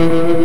Amen.